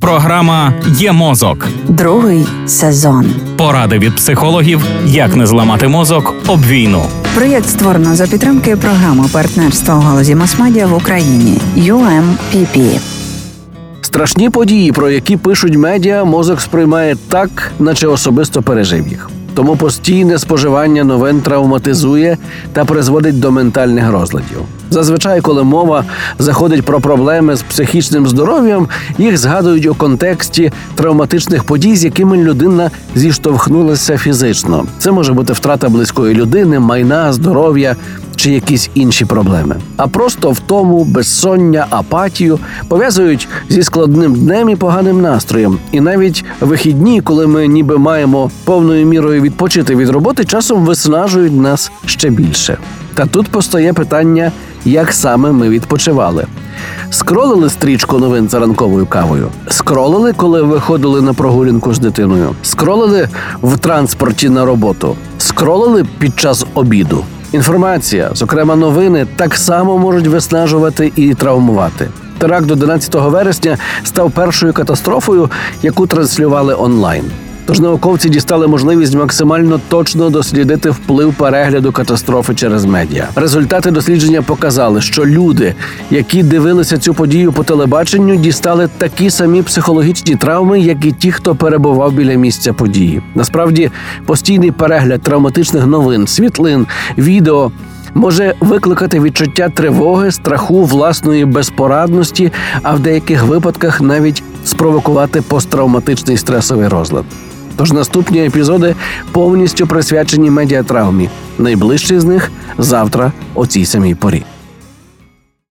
Програма Є мозок. Другий сезон. Поради від психологів, як не зламати мозок об війну. Проєкт створено за підтримки програми партнерства у галузі масмедіа в Україні UMPP. Страшні події, про які пишуть медіа, мозок сприймає так, наче особисто пережив їх. Тому постійне споживання новин травматизує та призводить до ментальних розладів. Зазвичай, коли мова заходить про проблеми з психічним здоров'ям, їх згадують у контексті травматичних подій, з якими людина зіштовхнулася фізично. Це може бути втрата близької людини, майна, здоров'я чи якісь інші проблеми. А просто втому, безсоння, апатію пов'язують зі складним днем і поганим настроєм. І навіть вихідні, коли ми ніби маємо повною мірою відпочити від роботи, часом виснажують нас ще більше. Та тут постає питання, як саме ми відпочивали. Скролили стрічку новин за ранковою кавою. Скролили, коли виходили на прогулянку з дитиною. Скролили в транспорті на роботу. Скролили під час обіду. Інформація, зокрема новини, так само можуть виснажувати і травмувати. Теракт 11 вересня став першою катастрофою, яку транслювали онлайн. Тож науковці дістали можливість максимально точно дослідити вплив перегляду катастрофи через медіа. Результати дослідження показали, що люди, які дивилися цю подію по телебаченню, дістали такі самі психологічні травми, як і ті, хто перебував біля місця події. Насправді, постійний перегляд травматичних новин, світлин, відео. Може викликати відчуття тривоги, страху, власної безпорадності, а в деяких випадках навіть спровокувати посттравматичний стресовий розлад. Тож наступні епізоди повністю присвячені медіатравмі. Найближчий з них завтра о цій самій порі.